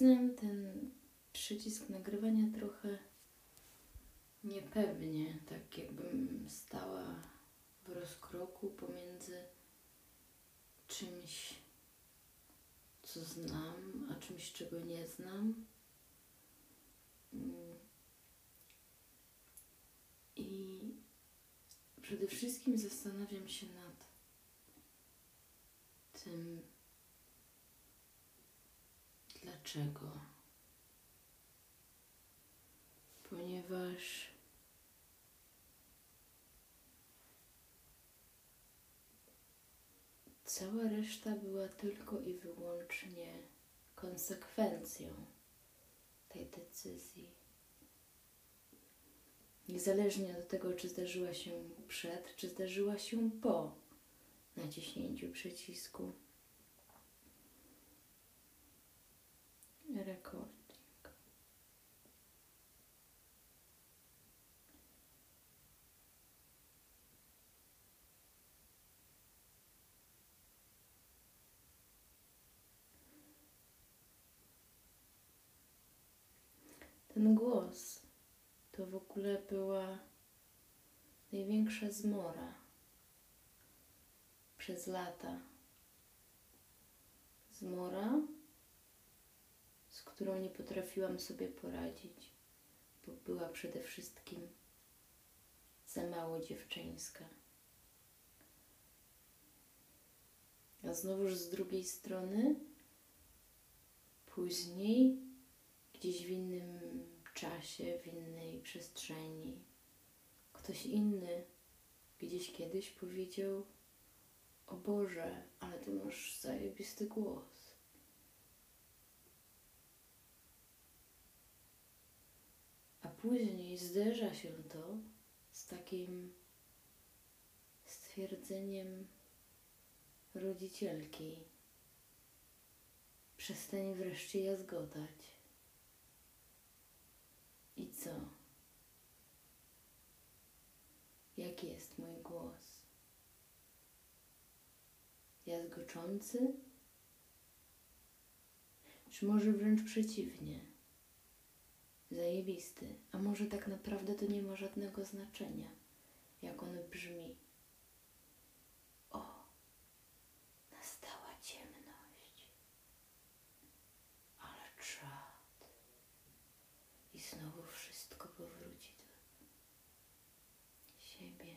nacisnąłem ten przycisk nagrywania trochę niepewnie, tak jakbym stała w rozkroku pomiędzy czymś, co znam, a czymś, czego nie znam. Mm. I przede wszystkim zastanawiam się nad tym, dlaczego. Ponieważ cała reszta była tylko i wyłącznie konsekwencją tej decyzji. Niezależnie od tego, czy zdarzyła się przed, czy zdarzyła się po naciśnięciu przycisku. Ten głos to w ogóle była największa zmora przez lata. Zmora, z którą nie potrafiłam sobie poradzić, bo była przede wszystkim za mało dziewczyńska. A znowuż z drugiej strony, później, gdzieś w innym czasie, w innej przestrzeni, ktoś inny gdzieś kiedyś powiedział: O Boże, ale ty masz zajebisty głos. A później zderza się to z takim stwierdzeniem rodzicielki. Przestań wreszcie jazgotać. I co? Jaki jest mój głos? Jazgoczący? Czy może wręcz przeciwnie? Zajebisty. A może tak naprawdę to nie ma żadnego znaczenia, jak on brzmi. O, nastała ciemność. Ale czad. I znowu wszystko powróci do siebie.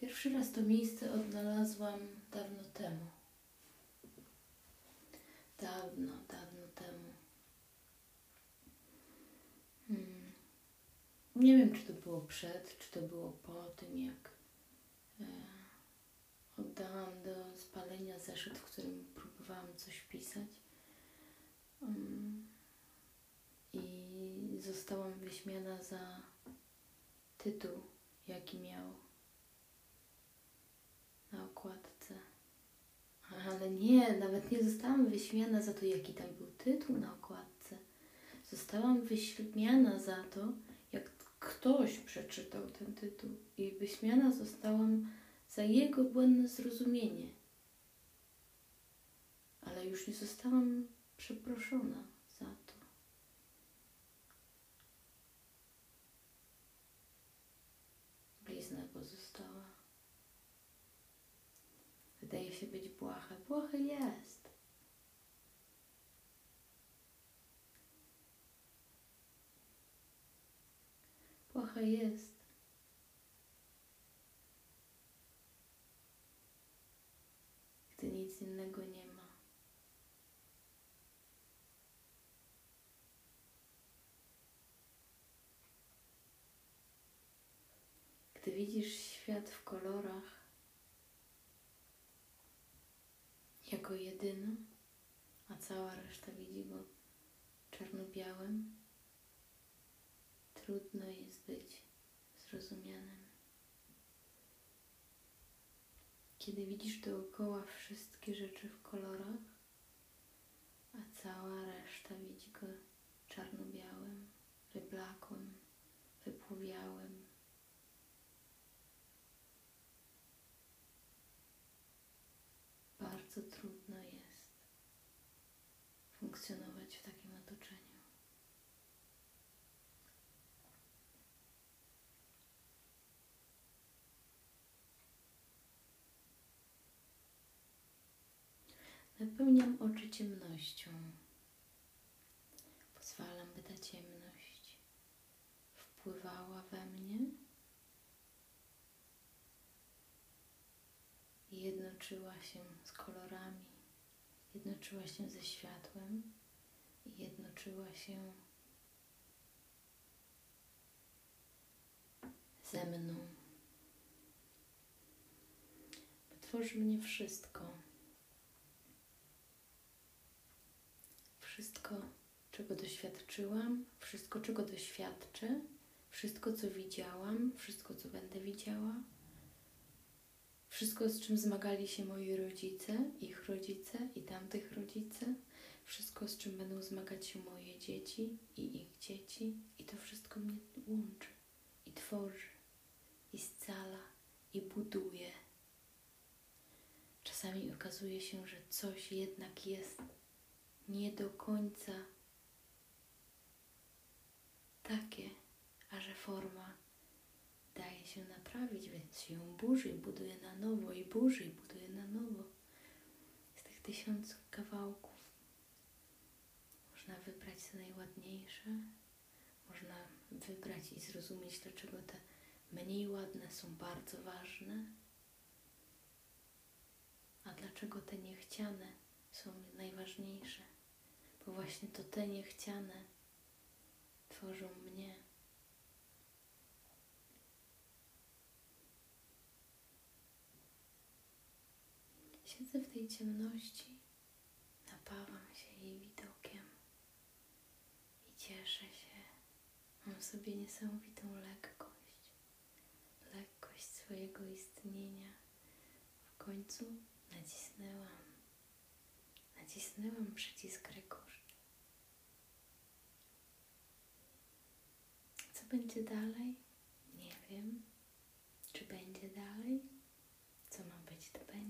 Pierwszy raz to miejsce odnalazłam dawno temu. Dawno, dawno temu. Hmm. Nie wiem, czy to było przed, czy to było po tym, jak e, oddałam do spalenia zeszyt, w którym próbowałam coś pisać. Um, I zostałam wyśmiana za tytuł, jaki miał na okładce. Ale nie, nawet nie zostałam wyśmiana za to, jaki tam był tytuł na okładce. Zostałam wyśmiana za to, jak ktoś przeczytał ten tytuł. I wyśmiana zostałam za jego błędne zrozumienie. Już nie zostałam przeproszona za to. Blizna pozostała. Wydaje się być błahe. Błahe jest. Błahe jest. Gdy nic innego nie ma. Gdy widzisz świat w kolorach, jako jedyny, a cała reszta widzi go czarno-białym, trudno jest być zrozumianym. Kiedy widzisz dookoła wszystkie rzeczy w kolorach, a cała reszta widzi go czarno-białym, wyblakłym, wypłowiałym, bardzo trudno jest funkcjonować w takim otoczeniu. Napełniam oczy ciemnością. Pozwalam, by ta ciemność wpływała we mnie i jednoczyła się z kolorami, jednoczyła się ze światłem i jednoczyła się ze mną. Tworzy mnie wszystko. Wszystko, czego doświadczyłam, wszystko, czego doświadczę, wszystko, co widziałam, wszystko, co będę widziała, wszystko, z czym zmagali się moi rodzice, ich rodzice i tamtych rodzice, wszystko, z czym będą zmagać się moje dzieci i ich dzieci, i to wszystko mnie łączy i tworzy, i scala, i buduje. Czasami okazuje się, że coś jednak jest nie do końca takie, a że forma daje się naprawić, więc się burzy i buduje na nowo, i burzy i buduje na nowo. Z tych tysiąc kawałków można wybrać co najładniejsze, można wybrać i zrozumieć, dlaczego te mniej ładne są bardzo ważne, a dlaczego te niechciane są najważniejsze bo właśnie to te niechciane tworzą mnie. Siedzę w tej ciemności, napawam się jej widokiem i cieszę się. Mam sobie niesamowitą lekkość, lekkość swojego istnienia. W końcu nacisnęłam nacisnęłam przycisk rekord. Co będzie dalej? Nie wiem. Czy będzie dalej? Co ma być, to będzie.